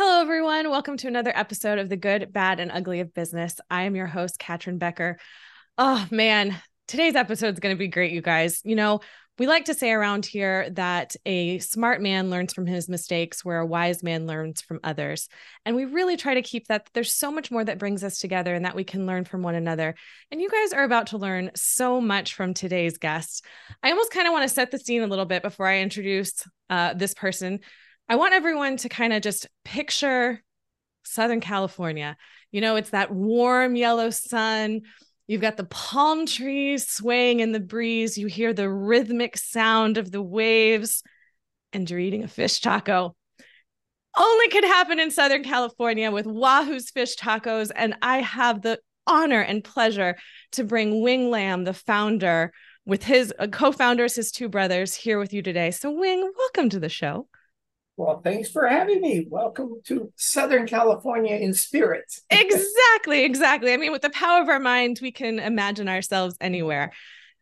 Hello, everyone. Welcome to another episode of The Good, Bad, and Ugly of Business. I am your host, Catryn Becker. Oh, man, today's episode is going to be great, you guys. You know, we like to say around here that a smart man learns from his mistakes, where a wise man learns from others. And we really try to keep that. There's so much more that brings us together and that we can learn from one another. And you guys are about to learn so much from today's guest. I almost kind of want to set the scene a little bit before I introduce uh, this person I want everyone to kind of just picture Southern California. You know, it's that warm yellow sun. You've got the palm trees swaying in the breeze. You hear the rhythmic sound of the waves, and you're eating a fish taco. Only could happen in Southern California with Wahoo's Fish Tacos. And I have the honor and pleasure to bring Wing Lam, the founder, with his uh, co founders, his two brothers, here with you today. So, Wing, welcome to the show. Well, thanks for having me. Welcome to Southern California in spirit. exactly, exactly. I mean, with the power of our mind, we can imagine ourselves anywhere.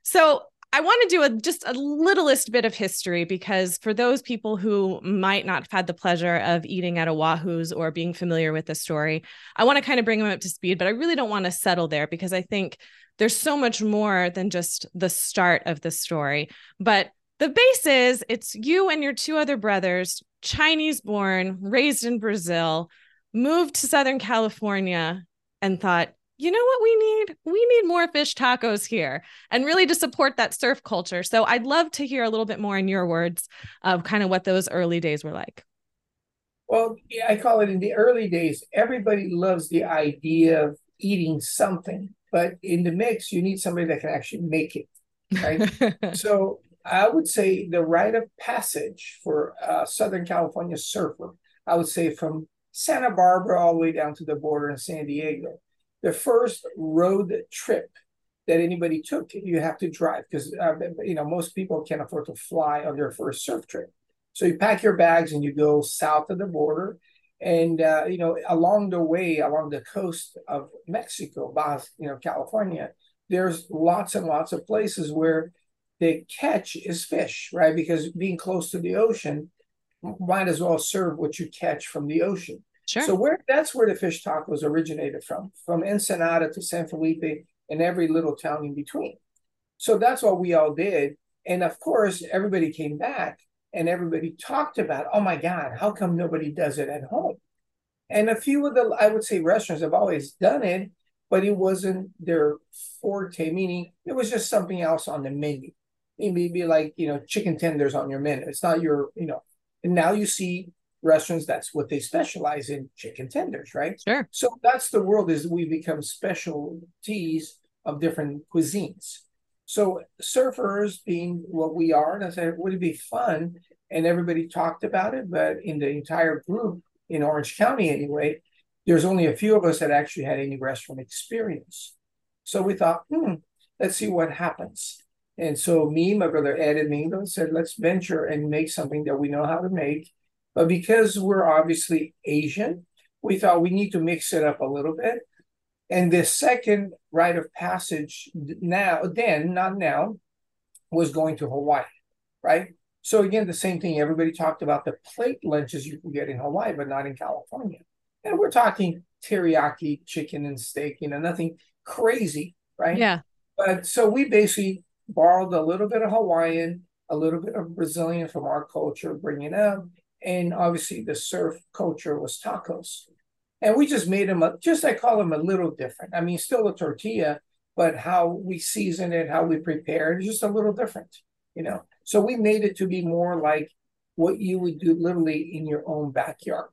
So, I want to do a just a littlest bit of history because for those people who might not have had the pleasure of eating at Wahoo's or being familiar with the story, I want to kind of bring them up to speed, but I really don't want to settle there because I think there's so much more than just the start of the story. But the base is it's you and your two other brothers Chinese born, raised in Brazil, moved to Southern California and thought, you know what we need? We need more fish tacos here and really to support that surf culture. So I'd love to hear a little bit more in your words of kind of what those early days were like. Well, yeah, I call it in the early days, everybody loves the idea of eating something, but in the mix, you need somebody that can actually make it. Right. so I would say the rite of passage for a Southern California surfer, I would say from Santa Barbara all the way down to the border in San Diego. The first road trip that anybody took, you have to drive because uh, you know most people can't afford to fly on their first surf trip. So you pack your bags and you go south of the border, and uh, you know along the way, along the coast of Mexico, you know California, there's lots and lots of places where the catch is fish, right? Because being close to the ocean might as well serve what you catch from the ocean. Sure. So where that's where the fish tacos originated from, from Ensenada to San Felipe and every little town in between. So that's what we all did. And of course, everybody came back and everybody talked about, oh my God, how come nobody does it at home? And a few of the, I would say, restaurants have always done it, but it wasn't their forte, meaning it was just something else on the menu maybe like you know chicken tenders on your menu. It's not your you know. And now you see restaurants that's what they specialize in chicken tenders, right? Sure. So that's the world is we become specialties of different cuisines. So surfers being what we are, and I said, would it be fun? And everybody talked about it, but in the entire group in Orange County anyway, there's only a few of us that actually had any restaurant experience. So we thought, hmm, let's see what happens. And so me, my brother Ed and Mingo said, let's venture and make something that we know how to make. But because we're obviously Asian, we thought we need to mix it up a little bit. And the second rite of passage now, then, not now, was going to Hawaii, right? So again, the same thing. Everybody talked about the plate lunches you can get in Hawaii, but not in California. And we're talking teriyaki chicken and steak, you know, nothing crazy, right? Yeah. But so we basically borrowed a little bit of Hawaiian, a little bit of Brazilian from our culture, bringing up, and obviously the surf culture was tacos. And we just made them, a, just I call them a little different. I mean, still a tortilla, but how we season it, how we prepare it just a little different, you know. So we made it to be more like what you would do literally in your own backyard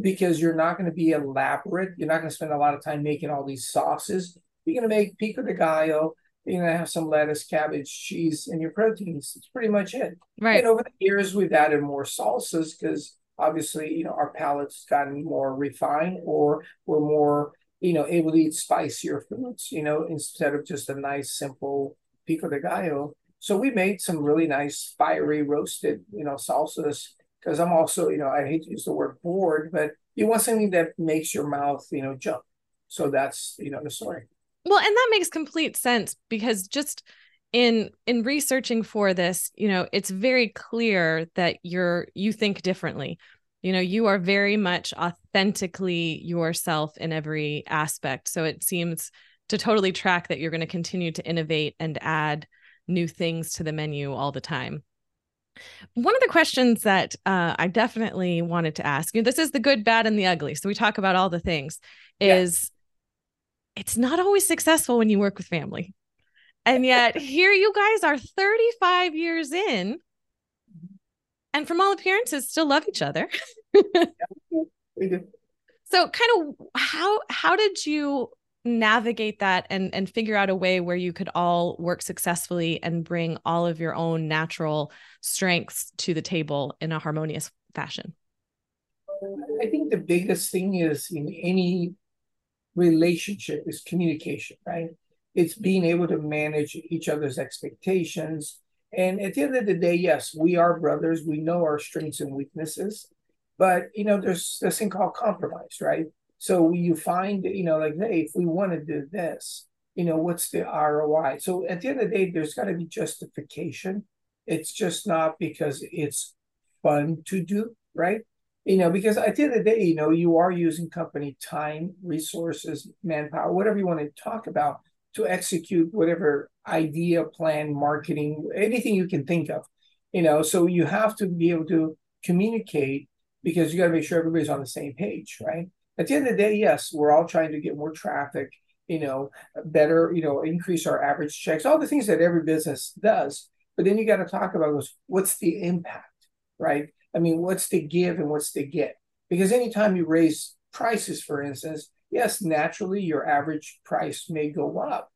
because you're not going to be elaborate. You're not going to spend a lot of time making all these sauces. You're going to make pico de gallo, you're gonna have some lettuce, cabbage, cheese, and your proteins. It's pretty much it. Right. And over the years, we've added more salsas because obviously, you know, our palate's gotten more refined, or we're more, you know, able to eat spicier foods. You know, instead of just a nice simple pico de gallo. So we made some really nice fiery roasted, you know, salsas. Because I'm also, you know, I hate to use the word bored, but you want something that makes your mouth, you know, jump. So that's, you know, the story. Well, and that makes complete sense because just in in researching for this, you know, it's very clear that you're you think differently. You know, you are very much authentically yourself in every aspect. So it seems to totally track that you're going to continue to innovate and add new things to the menu all the time. One of the questions that uh, I definitely wanted to ask you this is the good, bad, and the ugly. So we talk about all the things, is. It's not always successful when you work with family. And yet here you guys are 35 years in, and from all appearances, still love each other. so kind of how how did you navigate that and and figure out a way where you could all work successfully and bring all of your own natural strengths to the table in a harmonious fashion i think the biggest thing is in any relationship is communication right it's being able to manage each other's expectations and at the end of the day yes we are brothers we know our strengths and weaknesses but you know there's this thing called compromise right so you find, you know, like, hey, if we want to do this, you know, what's the ROI? So at the end of the day, there's got to be justification. It's just not because it's fun to do, right? You know, because at the end of the day, you know, you are using company time, resources, manpower, whatever you want to talk about to execute whatever idea, plan, marketing, anything you can think of. You know, so you have to be able to communicate because you got to make sure everybody's on the same page, right? at the end of the day, yes, we're all trying to get more traffic, you know, better, you know, increase our average checks, all the things that every business does. But then you got to talk about was what's the impact, right? I mean, what's the give and what's the get? Because anytime you raise prices, for instance, yes, naturally your average price may go up,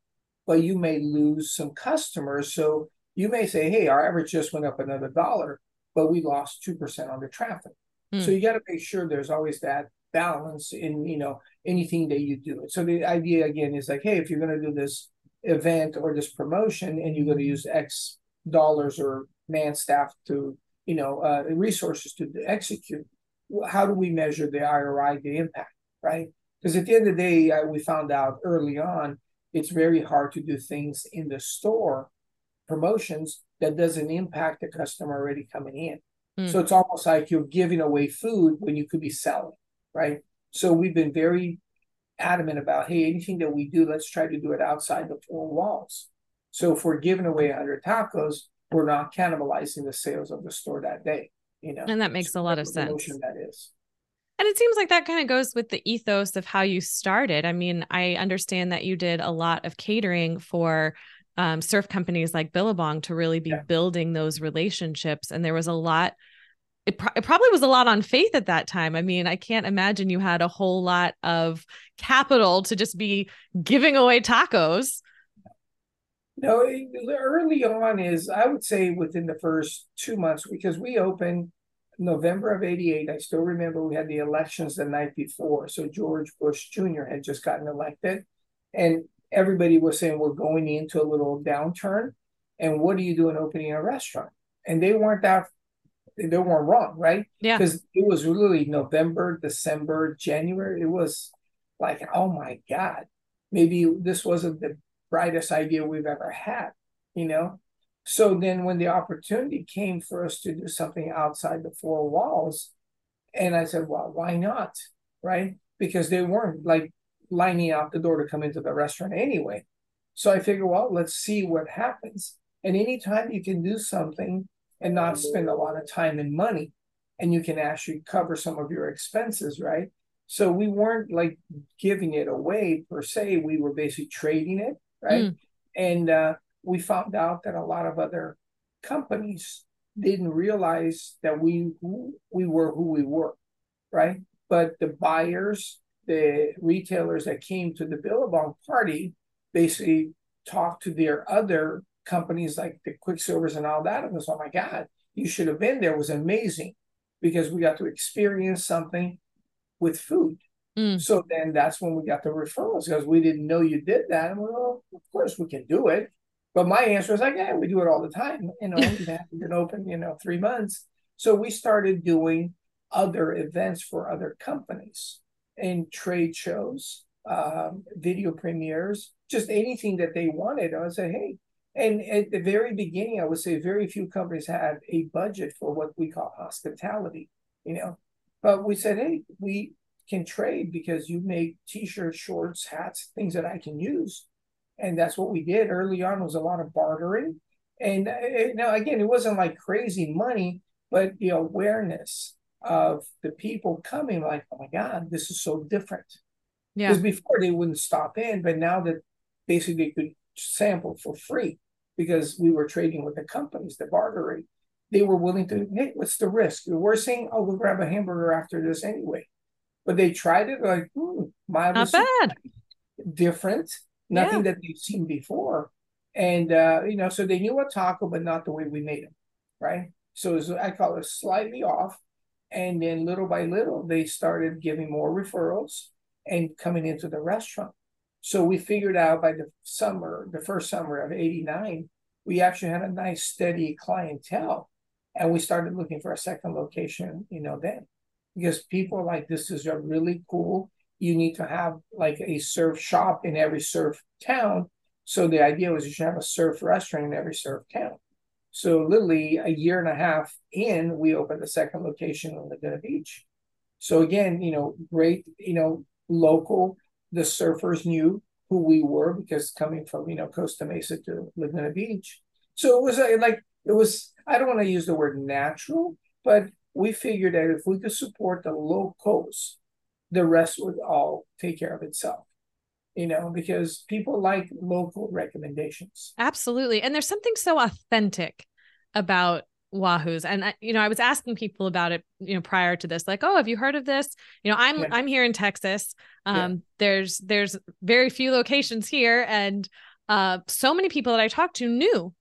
but you may lose some customers. So you may say, hey, our average just went up another dollar, but we lost 2% on the traffic. Mm. So you got to make sure there's always that balance in you know anything that you do. So the idea again is like, hey, if you're going to do this event or this promotion and you're going to use X dollars or man staff to you know uh, resources to execute, how do we measure the ROI, the impact, right? Because at the end of the day, uh, we found out early on it's very hard to do things in the store promotions that doesn't impact the customer already coming in. Mm. So it's almost like you're giving away food when you could be selling right? So we've been very adamant about, hey, anything that we do, let's try to do it outside the four walls. So if we're giving away 100 tacos, we're not cannibalizing the sales of the store that day, you know. And that makes a lot of sense. That is. And it seems like that kind of goes with the ethos of how you started. I mean, I understand that you did a lot of catering for um, surf companies like Billabong to really be yeah. building those relationships. And there was a lot it, pro- it probably was a lot on faith at that time. I mean, I can't imagine you had a whole lot of capital to just be giving away tacos. No, early on is I would say within the first two months because we opened November of '88. I still remember we had the elections the night before, so George Bush Jr. had just gotten elected, and everybody was saying we're going into a little downturn. And what do you do in opening a restaurant? And they weren't that they weren't wrong, right? Yeah. Because it was really November, December, January. It was like, oh my God, maybe this wasn't the brightest idea we've ever had, you know? So then when the opportunity came for us to do something outside the four walls, and I said, well, why not? Right? Because they weren't like lining out the door to come into the restaurant anyway. So I figured, well, let's see what happens. And anytime you can do something and not spend a lot of time and money and you can actually cover some of your expenses right so we weren't like giving it away per se we were basically trading it right mm. and uh, we found out that a lot of other companies didn't realize that we we were who we were right but the buyers the retailers that came to the billabong party basically talked to their other companies like the Quiksilvers and all that. And was, oh my God, you should have been there. It was amazing because we got to experience something with food. Mm. So then that's when we got the referrals because we didn't know you did that. And we well, of course we can do it. But my answer was like, yeah, we do it all the time. You know, we've been open, you know, three months. So we started doing other events for other companies and trade shows, um, video premieres, just anything that they wanted. I would say, hey, and at the very beginning, I would say very few companies had a budget for what we call hospitality, you know. But we said, hey, we can trade because you make t-shirts, shorts, hats, things that I can use. And that's what we did early on was a lot of bartering. And uh, uh, you know, again, it wasn't like crazy money, but the awareness of the people coming like, oh my God, this is so different. Yeah. Because before they wouldn't stop in, but now that basically they could sample for free because we were trading with the companies, the bartering, they were willing to, hey, what's the risk? We're saying, oh, we'll grab a hamburger after this anyway. But they tried it like, hmm, not bad. Different, nothing yeah. that they've seen before. And, uh, you know, so they knew a taco, but not the way we made them, right? So was, I call it slightly off. And then little by little, they started giving more referrals and coming into the restaurant. So we figured out by the summer, the first summer of 89, we actually had a nice steady clientele. And we started looking for a second location, you know, then because people like this is a really cool. You need to have like a surf shop in every surf town. So the idea was you should have a surf restaurant in every surf town. So literally a year and a half in, we opened the second location on Laguna Beach. So again, you know, great, you know, local. The surfers knew who we were because coming from you know Costa Mesa to Laguna Beach. So it was like it was. I don't want to use the word natural, but we figured that if we could support the locals, the rest would all take care of itself you know, because people like local recommendations. Absolutely. And there's something so authentic about Wahoo's. And I, you know, I was asking people about it, you know, prior to this, like, oh, have you heard of this? You know, I'm yeah. I'm here in Texas. Um, yeah. there's there's very few locations here, and uh, so many people that I talked to knew,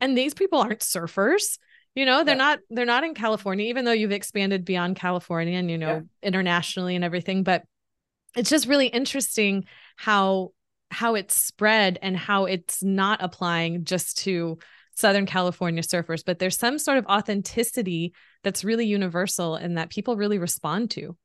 and these people aren't surfers. You know, they're yeah. not they're not in California, even though you've expanded beyond California and you know internationally and everything. But it's just really interesting how how it's spread and how it's not applying just to Southern California surfers, but there's some sort of authenticity that's really universal and that people really respond to.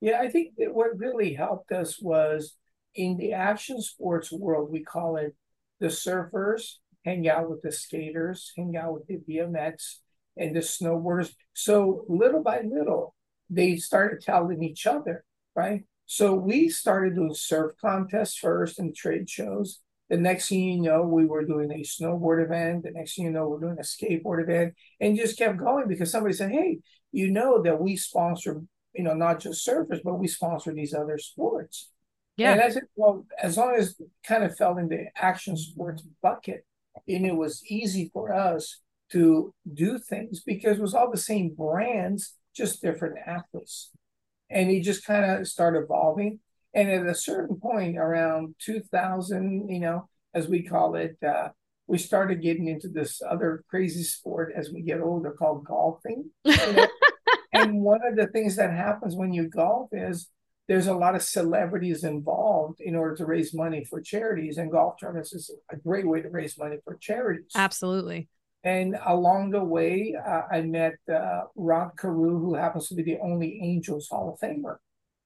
Yeah, I think that what really helped us was in the action sports world, we call it the surfers hang out with the skaters, hang out with the BMX and the snowboarders. So little by little, they started telling each other, right? So we started doing surf contests first and trade shows. The next thing you know, we were doing a snowboard event. The next thing you know, we're doing a skateboard event, and just kept going because somebody said, "Hey, you know that we sponsor, you know, not just surfers, but we sponsor these other sports." Yeah. And I said, well, as long as kind of fell in the action sports bucket, and it was easy for us to do things because it was all the same brands, just different athletes and it just kind of started evolving. And at a certain point, around 2000, you know, as we call it, uh, we started getting into this other crazy sport as we get older called golfing. You know? and one of the things that happens when you golf is there's a lot of celebrities involved in order to raise money for charities, and golf tournaments is a great way to raise money for charities. Absolutely. And along the way, uh, I met uh, Rod Carew, who happens to be the only Angels Hall of Famer.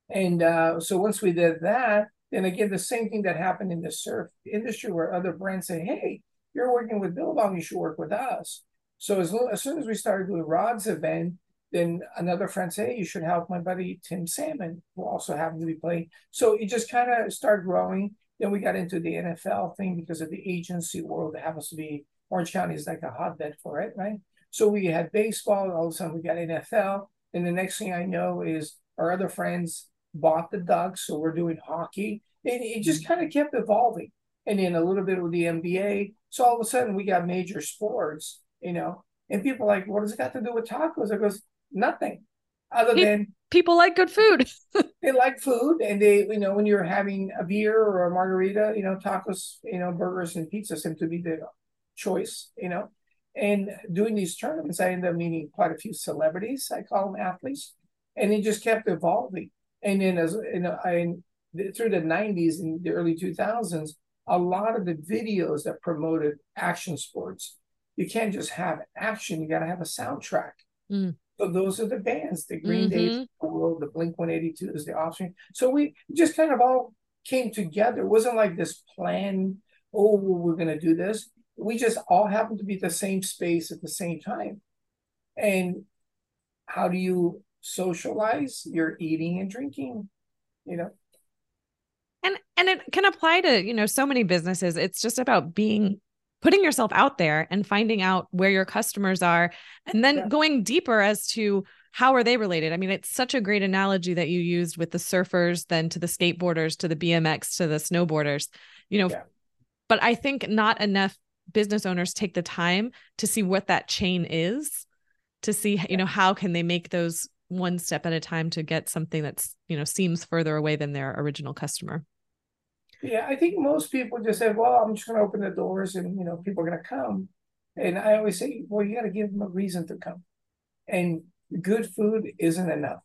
And uh, so once we did that, then again, the same thing that happened in the surf industry where other brands say, hey, you're working with Billabong, you should work with us. So as, as soon as we started doing Rod's event, then another friend said, hey, you should help my buddy Tim Salmon, who also happened to be playing. So it just kind of started growing. Then we got into the NFL thing because of the agency world that happens to be Orange County is like a hotbed for it, right? So we had baseball, all of a sudden we got NFL. And the next thing I know is our other friends bought the Ducks, so we're doing hockey. And it just mm-hmm. kind of kept evolving. And then a little bit with the NBA. So all of a sudden we got major sports, you know. And people like, what does it got to do with tacos? I goes, nothing. Other than people like good food. they like food and they, you know, when you're having a beer or a margarita, you know, tacos, you know, burgers and pizza seem to be the choice, you know. And doing these tournaments, I ended up meeting quite a few celebrities. I call them athletes, and it just kept evolving. And then as you know, I through the '90s and the early 2000s, a lot of the videos that promoted action sports, you can't just have action; you got to have a soundtrack. Mm. So those are the bands, the Green mm-hmm. Day, the World, the Blink 182s, the Offspring. So we just kind of all came together. It wasn't like this plan. Oh, we're going to do this we just all happen to be the same space at the same time. And how do you socialize, you're eating and drinking, you know. And and it can apply to, you know, so many businesses. It's just about being putting yourself out there and finding out where your customers are and then yeah. going deeper as to how are they related? I mean, it's such a great analogy that you used with the surfers, then to the skateboarders, to the BMX, to the snowboarders, you know. Yeah. But I think not enough business owners take the time to see what that chain is, to see, yeah. you know, how can they make those one step at a time to get something that's, you know, seems further away than their original customer. Yeah, I think most people just say, well, I'm just going to open the doors and, you know, people are going to come. And I always say, well, you got to give them a reason to come. And good food isn't enough.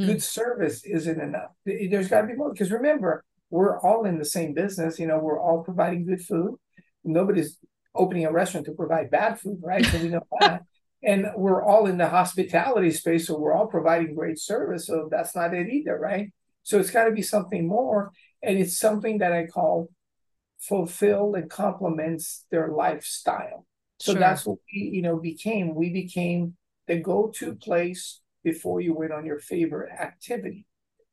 Mm. Good service isn't enough. There's got to be more because remember, we're all in the same business. You know, we're all providing good food. Nobody's opening a restaurant to provide bad food, right? So we know that. And we're all in the hospitality space, so we're all providing great service. So that's not it either, right? So it's got to be something more. And it's something that I call fulfill and complements their lifestyle. So sure. that's what we, you know, became. We became the go-to place before you went on your favorite activity.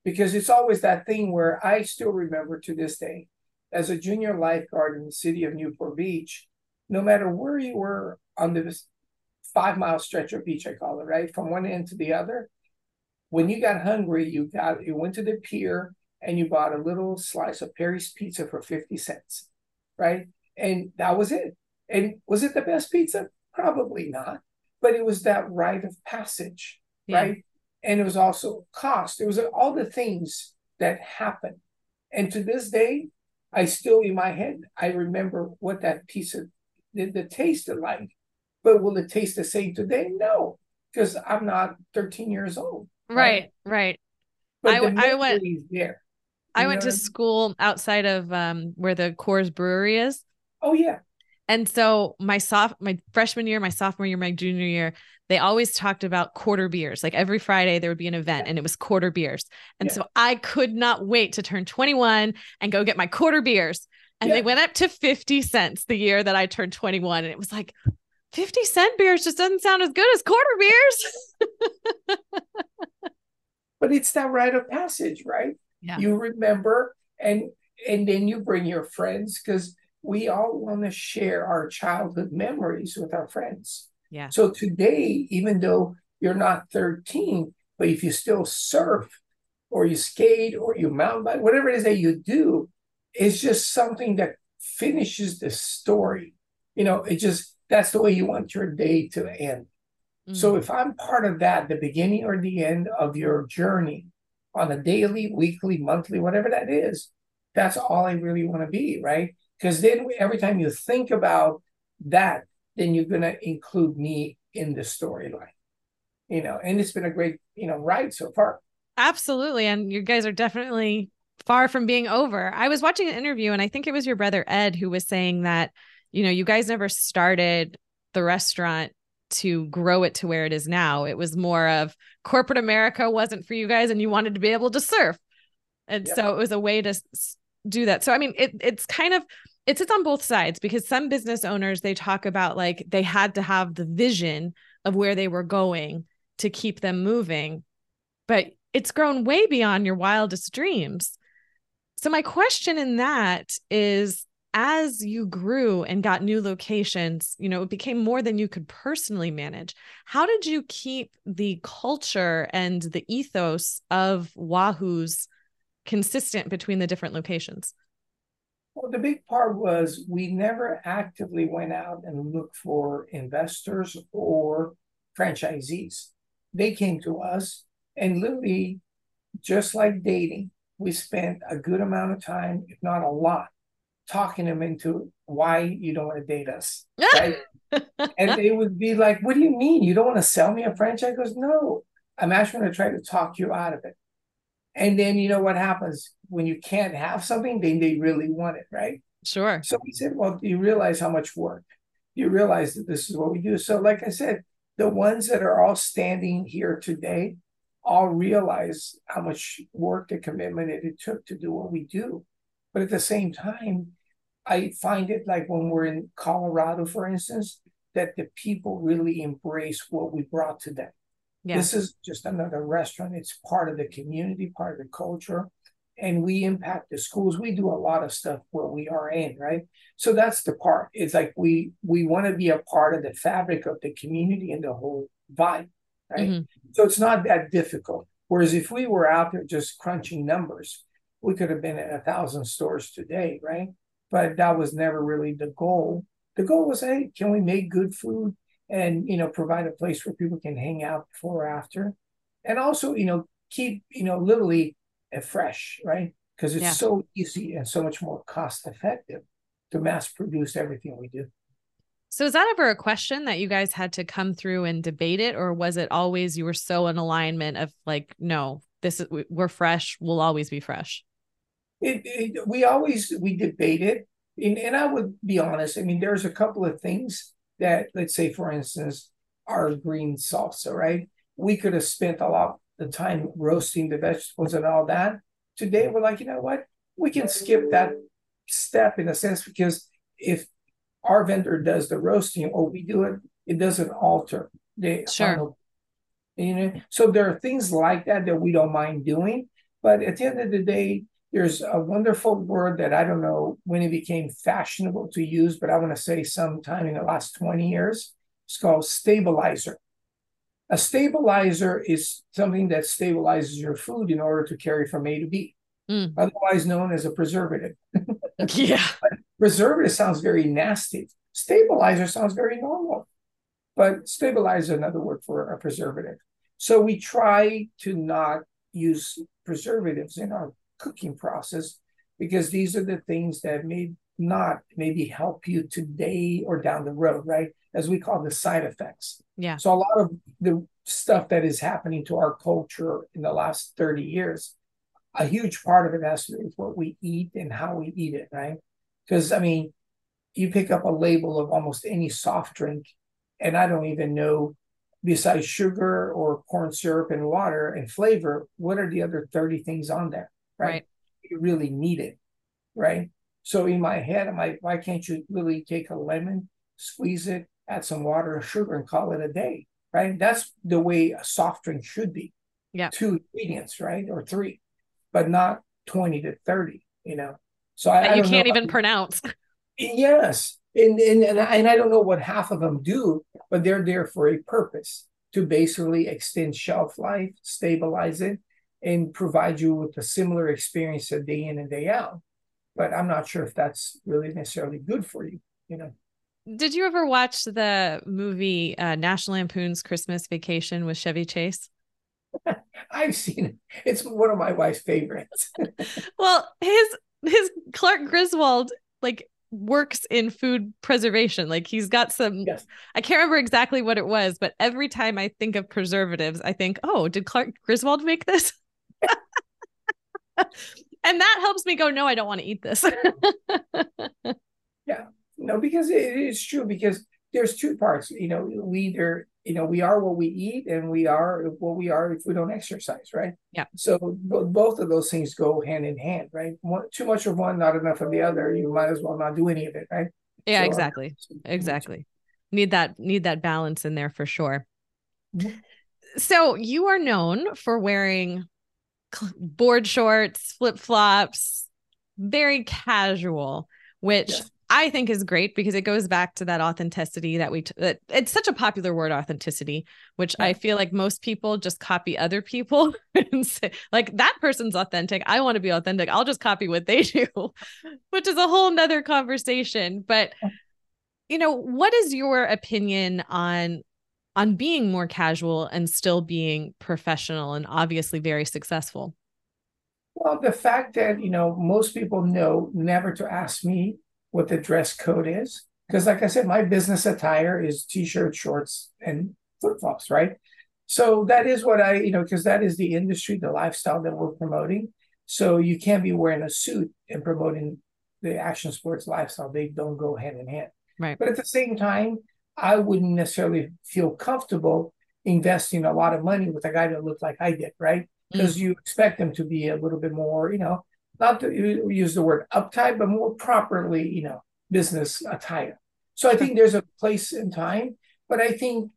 Because it's always that thing where I still remember to this day, as a junior lifeguard in the city of Newport Beach, no matter where you were on the five mile stretch of beach, I call it, right? From one end to the other. When you got hungry, you got you went to the pier and you bought a little slice of Perry's pizza for 50 cents, right? And that was it. And was it the best pizza? Probably not but it was that rite of passage, yeah. right? And it was also cost. It was all the things that happened. And to this day, I still in my head, I remember what that piece of the, the taste of like. But will it taste the same today? No, because I'm not 13 years old. Right, right. right. I, I went there. I went to school outside of um, where the Coors Brewery is. Oh yeah. And so my soft my freshman year, my sophomore year, my junior year, they always talked about quarter beers. Like every Friday there would be an event and it was quarter beers. And yeah. so I could not wait to turn 21 and go get my quarter beers. And yeah. they went up to 50 cents the year that I turned 21 and it was like 50 cent beers just doesn't sound as good as quarter beers. but it's that rite of passage, right? Yeah. You remember and and then you bring your friends because we all want to share our childhood memories with our friends. Yeah. So today, even though you're not 13, but if you still surf or you skate or you mountain bike, whatever it is that you do, it's just something that finishes the story. You know, it just that's the way you want your day to end. Mm-hmm. So if I'm part of that, the beginning or the end of your journey on a daily, weekly, monthly, whatever that is, that's all I really want to be, right? Because then every time you think about that, then you're going to include me in the storyline. You know, and it's been a great, you know, ride so far. Absolutely. And you guys are definitely far from being over. I was watching an interview and I think it was your brother Ed who was saying that, you know, you guys never started the restaurant to grow it to where it is now. It was more of corporate America wasn't for you guys and you wanted to be able to surf. And yeah. so it was a way to do that. So I mean, it it's kind of it sits on both sides because some business owners they talk about like they had to have the vision of where they were going to keep them moving but it's grown way beyond your wildest dreams so my question in that is as you grew and got new locations you know it became more than you could personally manage how did you keep the culture and the ethos of wahoo's consistent between the different locations well, the big part was we never actively went out and looked for investors or franchisees. They came to us and literally, just like dating, we spent a good amount of time, if not a lot, talking them into why you don't want to date us. Right? and they would be like, What do you mean? You don't want to sell me a franchise? I goes, No, I'm actually going to try to talk you out of it. And then you know what happens when you can't have something, then they really want it, right? Sure. So we said, well, do you realize how much work? You realize that this is what we do. So, like I said, the ones that are all standing here today all realize how much work and commitment it, it took to do what we do. But at the same time, I find it like when we're in Colorado, for instance, that the people really embrace what we brought to them. Yeah. This is just another restaurant. It's part of the community, part of the culture. And we impact the schools. We do a lot of stuff where we are in, right? So that's the part. It's like we we want to be a part of the fabric of the community and the whole vibe, right? Mm-hmm. So it's not that difficult. Whereas if we were out there just crunching numbers, we could have been at a thousand stores today, right? But that was never really the goal. The goal was, hey, can we make good food and you know provide a place where people can hang out before or after, and also you know keep you know literally fresh, right? Because it's yeah. so easy and so much more cost effective to mass produce everything we do. So is that ever a question that you guys had to come through and debate it, or was it always you were so in alignment of like, no, this is we're fresh, we'll always be fresh. It, it we always we debate it, and, and I would be honest. I mean, there's a couple of things that, let's say, for instance, our green salsa, right? We could have spent a lot of time roasting the vegetables and all that. Today, we're like, you know what? We can skip that step in a sense because if our vendor does the roasting or we do it, it doesn't alter the sure. Final, you know. So there are things like that that we don't mind doing. But at the end of the day, there's a wonderful word that I don't know when it became fashionable to use, but I want to say sometime in the last 20 years. It's called stabilizer. A stabilizer is something that stabilizes your food in order to carry from A to B, mm. otherwise known as a preservative. yeah. preservative sounds very nasty. Stabilizer sounds very normal, but stabilizer is another word for a preservative. So we try to not use preservatives in our cooking process because these are the things that may not maybe help you today or down the road, right? As we call the side effects. Yeah. So a lot of the stuff that is happening to our culture in the last 30 years, a huge part of it has to do with what we eat and how we eat it, right? Because I mean, you pick up a label of almost any soft drink, and I don't even know besides sugar or corn syrup and water and flavor, what are the other 30 things on there? Right? right. You really need it, right? So in my head, I'm like, why can't you really take a lemon, squeeze it, add some water sugar, and call it a day, right? That's the way a soft drink should be. Yeah. Two ingredients, right? Or three, but not 20 to 30, you know? So I, I you can't even pronounce. Yes. And, and, and, I, and I don't know what half of them do, but they're there for a purpose to basically extend shelf life, stabilize it, and provide you with a similar experience a day in and day out. But I'm not sure if that's really necessarily good for you, you know. Did you ever watch the movie uh, National Lampoon's Christmas Vacation with Chevy Chase? I've seen it. It's one of my wife's favorites. well, his his Clark Griswold like works in food preservation. Like he's got some yes. I can't remember exactly what it was, but every time I think of preservatives, I think, "Oh, did Clark Griswold make this?" and that helps me go, no, I don't want to eat this. yeah, no, because it is true. Because there's two parts. You know, we either you know we are what we eat, and we are what we are if we don't exercise, right? Yeah. So both of those things go hand in hand, right? One, too much of one, not enough of the other. You might as well not do any of it, right? Yeah, so, exactly, exactly. Need that need that balance in there for sure. Mm-hmm. So you are known for wearing board shorts, flip flops, very casual, which yes. I think is great because it goes back to that authenticity that we, t- that it's such a popular word, authenticity, which yeah. I feel like most people just copy other people and say, like, that person's authentic. I want to be authentic. I'll just copy what they do, which is a whole nother conversation. But, you know, what is your opinion on on being more casual and still being professional and obviously very successful? Well, the fact that, you know, most people know never to ask me what the dress code is. Because, like I said, my business attire is t shirt, shorts, and flip flops, right? So that is what I, you know, because that is the industry, the lifestyle that we're promoting. So you can't be wearing a suit and promoting the action sports lifestyle. They don't go hand in hand. Right. But at the same time, I wouldn't necessarily feel comfortable investing a lot of money with a guy that looked like I did, right? Because mm. you expect them to be a little bit more, you know, not to use the word uptight, but more properly, you know, business attire. So I think there's a place and time, but I think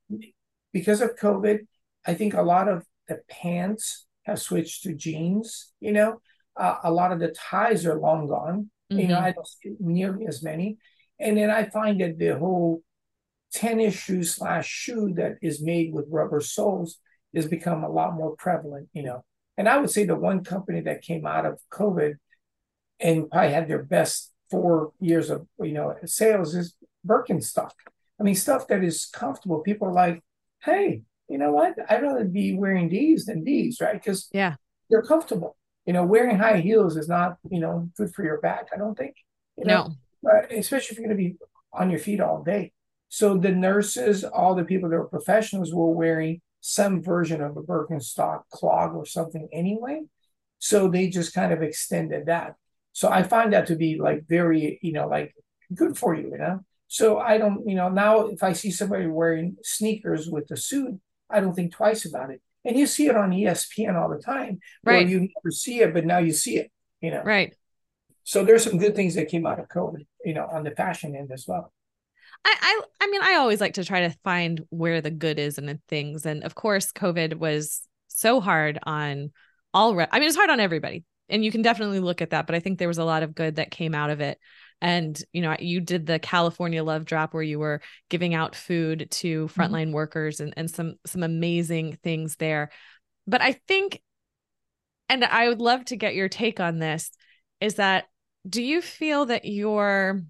because of COVID, I think a lot of the pants have switched to jeans. You know, uh, a lot of the ties are long gone. Mm-hmm. You know, mm-hmm. I don't see nearly as many. And then I find that the whole tennis shoe slash shoe that is made with rubber soles has become a lot more prevalent. You know, and I would say the one company that came out of COVID and probably had their best four years of you know sales is Birkenstock. I mean, stuff that is comfortable. People are like, hey, you know what? I'd rather be wearing these than these, right? Because yeah, they're comfortable. You know, wearing high heels is not, you know, good for your back. I don't think. You know? No. Uh, especially if you're going to be on your feet all day. So the nurses, all the people that were professionals, were wearing some version of a Birkenstock clog or something anyway. So they just kind of extended that. So I find that to be like very, you know, like good for you, you know. So I don't, you know, now if I see somebody wearing sneakers with a suit, I don't think twice about it. And you see it on ESPN all the time, right? you never see it, but now you see it, you know. Right. So there's some good things that came out of COVID, you know, on the fashion end as well. I, I, I mean, I always like to try to find where the good is in things, and of course, COVID was so hard on all. Re- I mean, it's hard on everybody, and you can definitely look at that. But I think there was a lot of good that came out of it and you know you did the california love drop where you were giving out food to mm-hmm. frontline mm-hmm. workers and, and some some amazing things there but i think and i would love to get your take on this is that do you feel that your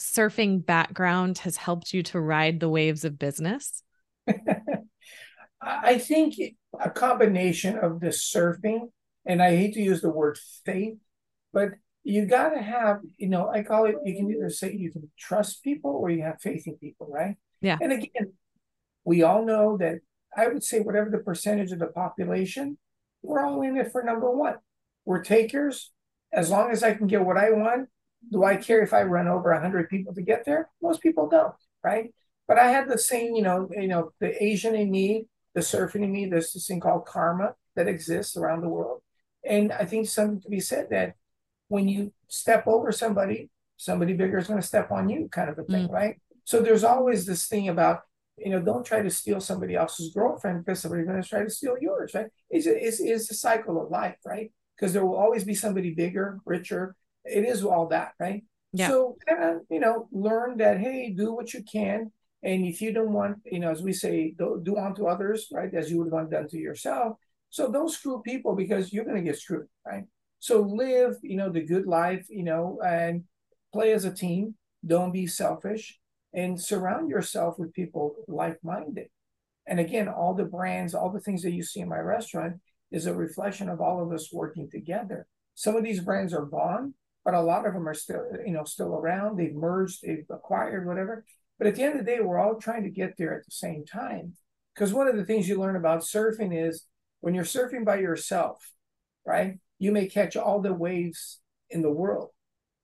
surfing background has helped you to ride the waves of business i think a combination of the surfing and i hate to use the word faith but you got to have, you know, I call it, you can either say you can trust people or you have faith in people, right? Yeah. And again, we all know that I would say whatever the percentage of the population, we're all in it for number one. We're takers. As long as I can get what I want, do I care if I run over 100 people to get there? Most people don't, right? But I had the same, you know, you know, the Asian in me, the surfing in me, there's this thing called karma that exists around the world. And I think something to be said that when you step over somebody, somebody bigger is going to step on you, kind of a thing, mm. right? So there's always this thing about, you know, don't try to steal somebody else's girlfriend because somebody's going to try to steal yours, right? It's, it's, it's the cycle of life, right? Because there will always be somebody bigger, richer. It is all that, right? Yeah. So kind of, you know, learn that, hey, do what you can. And if you don't want, you know, as we say, do, do unto others, right, as you would have done to yourself. So don't screw people because you're going to get screwed, right? So live, you know, the good life, you know, and play as a team. Don't be selfish and surround yourself with people like-minded. And again, all the brands, all the things that you see in my restaurant is a reflection of all of us working together. Some of these brands are gone, but a lot of them are still, you know, still around. They've merged, they've acquired, whatever. But at the end of the day, we're all trying to get there at the same time. Because one of the things you learn about surfing is when you're surfing by yourself, right? you may catch all the waves in the world,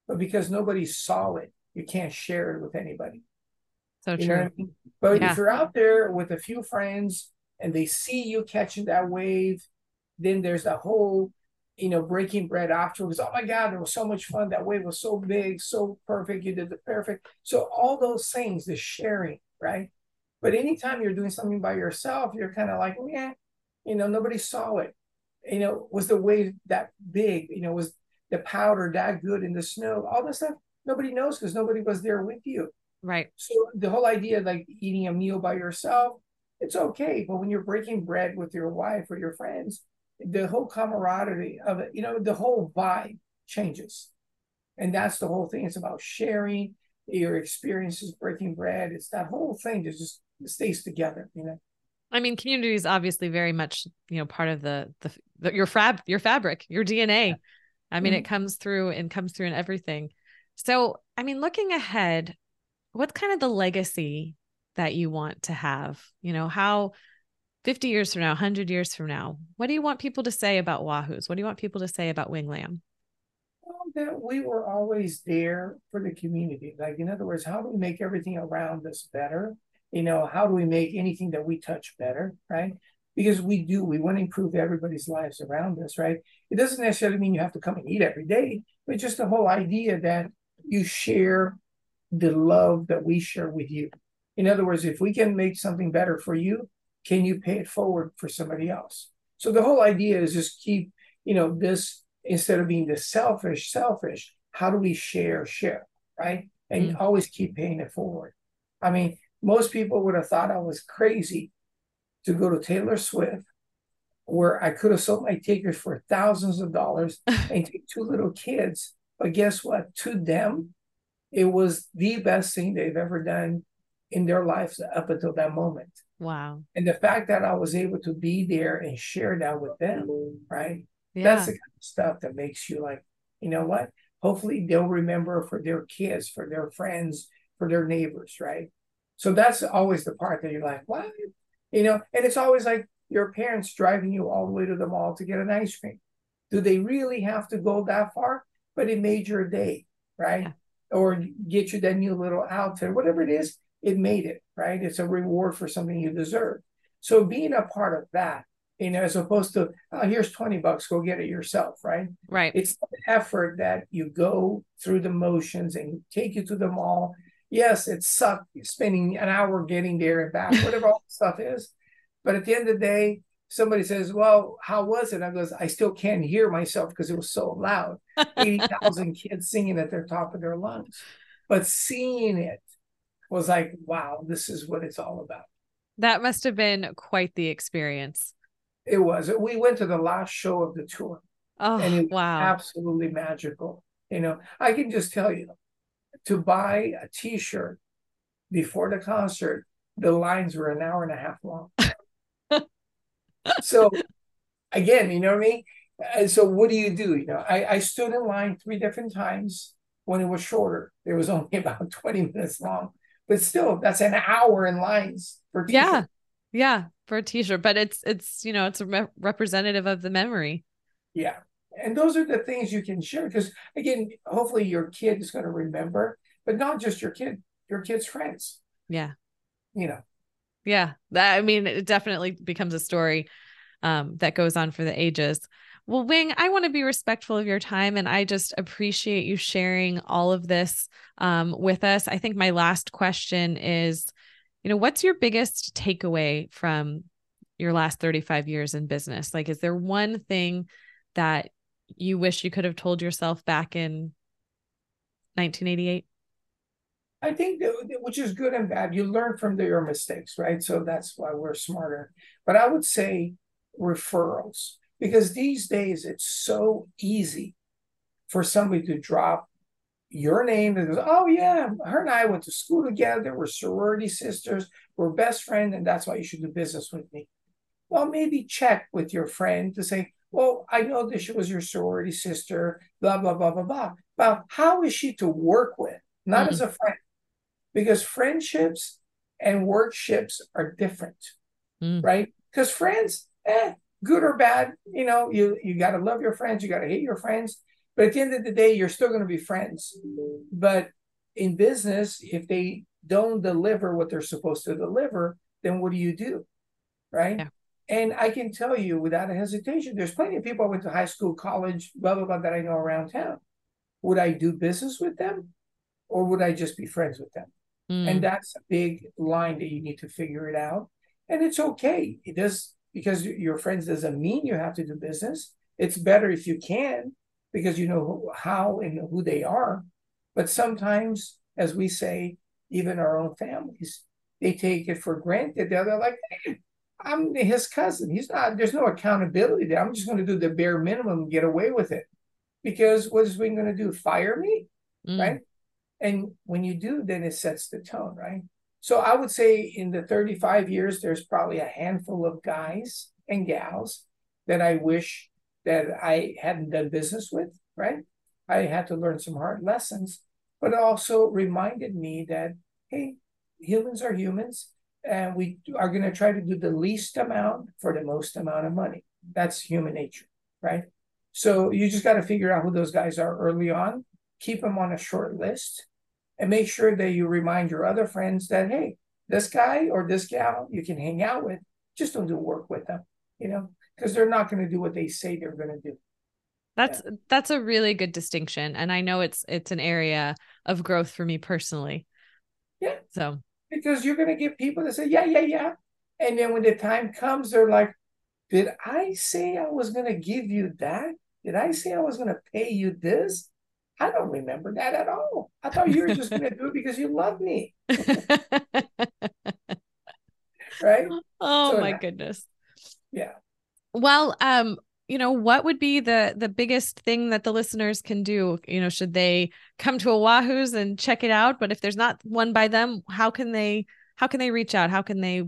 but because nobody saw it, you can't share it with anybody. So you true. I mean? But yeah. if you're out there with a few friends and they see you catching that wave, then there's a whole, you know, breaking bread afterwards. Oh my God, it was so much fun. That wave was so big, so perfect. You did the perfect. So all those things, the sharing, right? But anytime you're doing something by yourself, you're kind of like, yeah, you know, nobody saw it you know, was the wave that big? You know, was the powder that good in the snow? All this stuff nobody knows because nobody was there with you. Right. So the whole idea, like eating a meal by yourself, it's okay. But when you're breaking bread with your wife or your friends, the whole camaraderie of it, you know, the whole vibe changes. And that's the whole thing. It's about sharing your experiences, breaking bread. It's that whole thing that just stays together, you know. I mean, community is obviously very much, you know, part of the the, the your fab your fabric, your DNA. I mean, mm-hmm. it comes through and comes through in everything. So, I mean, looking ahead, what's kind of the legacy that you want to have? You know, how 50 years from now, 100 years from now, what do you want people to say about Wahoo's? What do you want people to say about Wing Lam? Well, that we were always there for the community. Like, in other words, how do we make everything around us better? you know, how do we make anything that we touch better, right? Because we do, we want to improve everybody's lives around us, right? It doesn't necessarily mean you have to come and eat every day, but just the whole idea that you share the love that we share with you. In other words, if we can make something better for you, can you pay it forward for somebody else? So the whole idea is just keep, you know, this instead of being the selfish, selfish, how do we share, share, right? And mm-hmm. always keep paying it forward. I mean, most people would have thought I was crazy to go to Taylor Swift, where I could have sold my tickets for thousands of dollars and take two little kids. But guess what? To them, it was the best thing they've ever done in their lives up until that moment. Wow. And the fact that I was able to be there and share that with them, right? Yeah. That's the kind of stuff that makes you like, you know what? Hopefully they'll remember for their kids, for their friends, for their neighbors, right? So that's always the part that you're like, what? You know, and it's always like your parents driving you all the way to the mall to get an ice cream. Do they really have to go that far? But it made your day, right? Yeah. Or get you that new little outfit, whatever it is, it made it, right? It's a reward for something you deserve. So being a part of that, you know, as opposed to, oh, here's 20 bucks, go get it yourself, right? Right. It's the effort that you go through the motions and take you to the mall. Yes, it sucked spending an hour getting there and back, whatever all the stuff is. But at the end of the day, somebody says, Well, how was it? I goes, I still can't hear myself because it was so loud. 80,000 kids singing at their top of their lungs. But seeing it was like, wow, this is what it's all about. That must have been quite the experience. It was. We went to the last show of the tour. Oh, and it wow. absolutely magical. You know, I can just tell you to buy a t shirt before the concert, the lines were an hour and a half long. so, again, you know what I mean? And so, what do you do? You know, I, I stood in line three different times when it was shorter. It was only about 20 minutes long but still that's an hour in lines for t-shirt. yeah. Yeah for a t-shirt but it's it's you know it's a re- representative of the memory. Yeah and those are the things you can share because again hopefully your kid is going to remember but not just your kid your kid's friends. Yeah. You know. Yeah that i mean it definitely becomes a story um, that goes on for the ages well, Wing, I want to be respectful of your time and I just appreciate you sharing all of this um, with us. I think my last question is, you know, what's your biggest takeaway from your last 35 years in business? Like, is there one thing that you wish you could have told yourself back in 1988? I think which is good and bad. You learn from your mistakes, right? So that's why we're smarter. But I would say referrals because these days it's so easy for somebody to drop your name and goes, oh yeah, her and I went to school together. We're sorority sisters. We're best friends, and that's why you should do business with me. Well, maybe check with your friend to say, well, I know that she was your sorority sister, blah blah blah blah blah. But how is she to work with? Not mm-hmm. as a friend, because friendships and workships are different, mm-hmm. right? Because friends, eh, good or bad, you know, you you got to love your friends, you got to hate your friends, but at the end of the day, you're still going to be friends. But in business, if they don't deliver what they're supposed to deliver, then what do you do, right? Yeah. And I can tell you without a hesitation, there's plenty of people I went to high school, college, blah blah blah that I know around town. Would I do business with them, or would I just be friends with them? Mm. And that's a big line that you need to figure it out. And it's okay. It does because your friends doesn't mean you have to do business. It's better if you can because you know how and who they are. But sometimes, as we say, even our own families, they take it for granted. They're like, hey, I'm his cousin. He's not, there's no accountability there. I'm just going to do the bare minimum and get away with it. Because what is we going to do? Fire me? Mm. Right. And when you do, then it sets the tone, right? So I would say in the 35 years, there's probably a handful of guys and gals that I wish that I hadn't done business with, right? I had to learn some hard lessons, but it also reminded me that, hey, humans are humans and we are going to try to do the least amount for the most amount of money. That's human nature, right? So you just got to figure out who those guys are early on, keep them on a short list, and make sure that you remind your other friends that hey this guy or this gal you can hang out with just don't do work with them you know because they're not going to do what they say they're going to do that's yeah. that's a really good distinction and i know it's it's an area of growth for me personally yeah so because you're going to get people that say yeah yeah yeah And then when the time comes, they're like, Did I say I was going to give you that? Did I say I was going to pay you this? I don't remember that at all. I thought you were just going to do it because you love me. right? Oh so, my goodness. Yeah. Well, um, you know, what would be the the biggest thing that the listeners can do? You know, should they come to Wahoo's and check it out? But if there's not one by them, how can they how can they reach out? How can they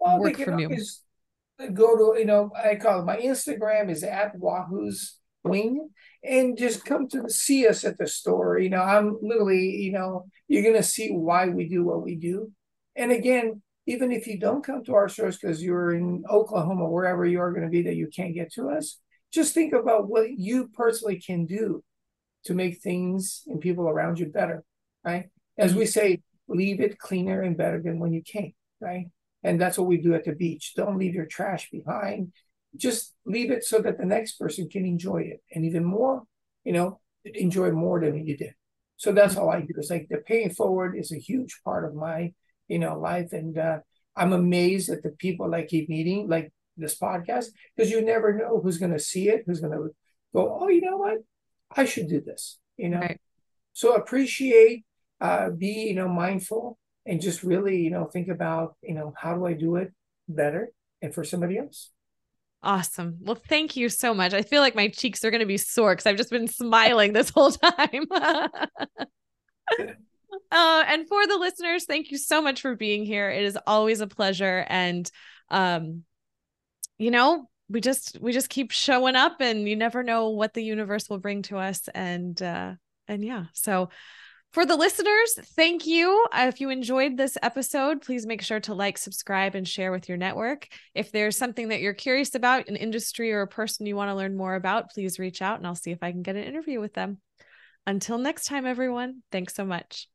well, work they from you? Go to, you know, I call it my Instagram is at Wahoo's Wing and just come to see us at the store. You know, I'm literally, you know, you're gonna see why we do what we do. And again, even if you don't come to our stores because you're in Oklahoma, wherever you are going to be that you can't get to us, just think about what you personally can do to make things and people around you better, right? As we say, leave it cleaner and better than when you came, right? And that's what we do at the beach. Don't leave your trash behind. Just leave it so that the next person can enjoy it. And even more, you know, enjoy more than you did. So that's all I do. It's like the paying forward is a huge part of my you know, life. And uh, I'm amazed at the people I keep meeting, like this podcast, because you never know who's going to see it, who's going to go, oh, you know what? I should do this, you know? Right. So appreciate, uh, be, you know, mindful and just really, you know, think about, you know, how do I do it better and for somebody else? Awesome. Well, thank you so much. I feel like my cheeks are going to be sore because I've just been smiling this whole time. Uh, and for the listeners, thank you so much for being here. It is always a pleasure. And um, you know, we just we just keep showing up and you never know what the universe will bring to us. And uh, and yeah, so for the listeners, thank you. Uh, if you enjoyed this episode, please make sure to like, subscribe, and share with your network. If there's something that you're curious about, an industry or a person you want to learn more about, please reach out and I'll see if I can get an interview with them. Until next time, everyone, thanks so much.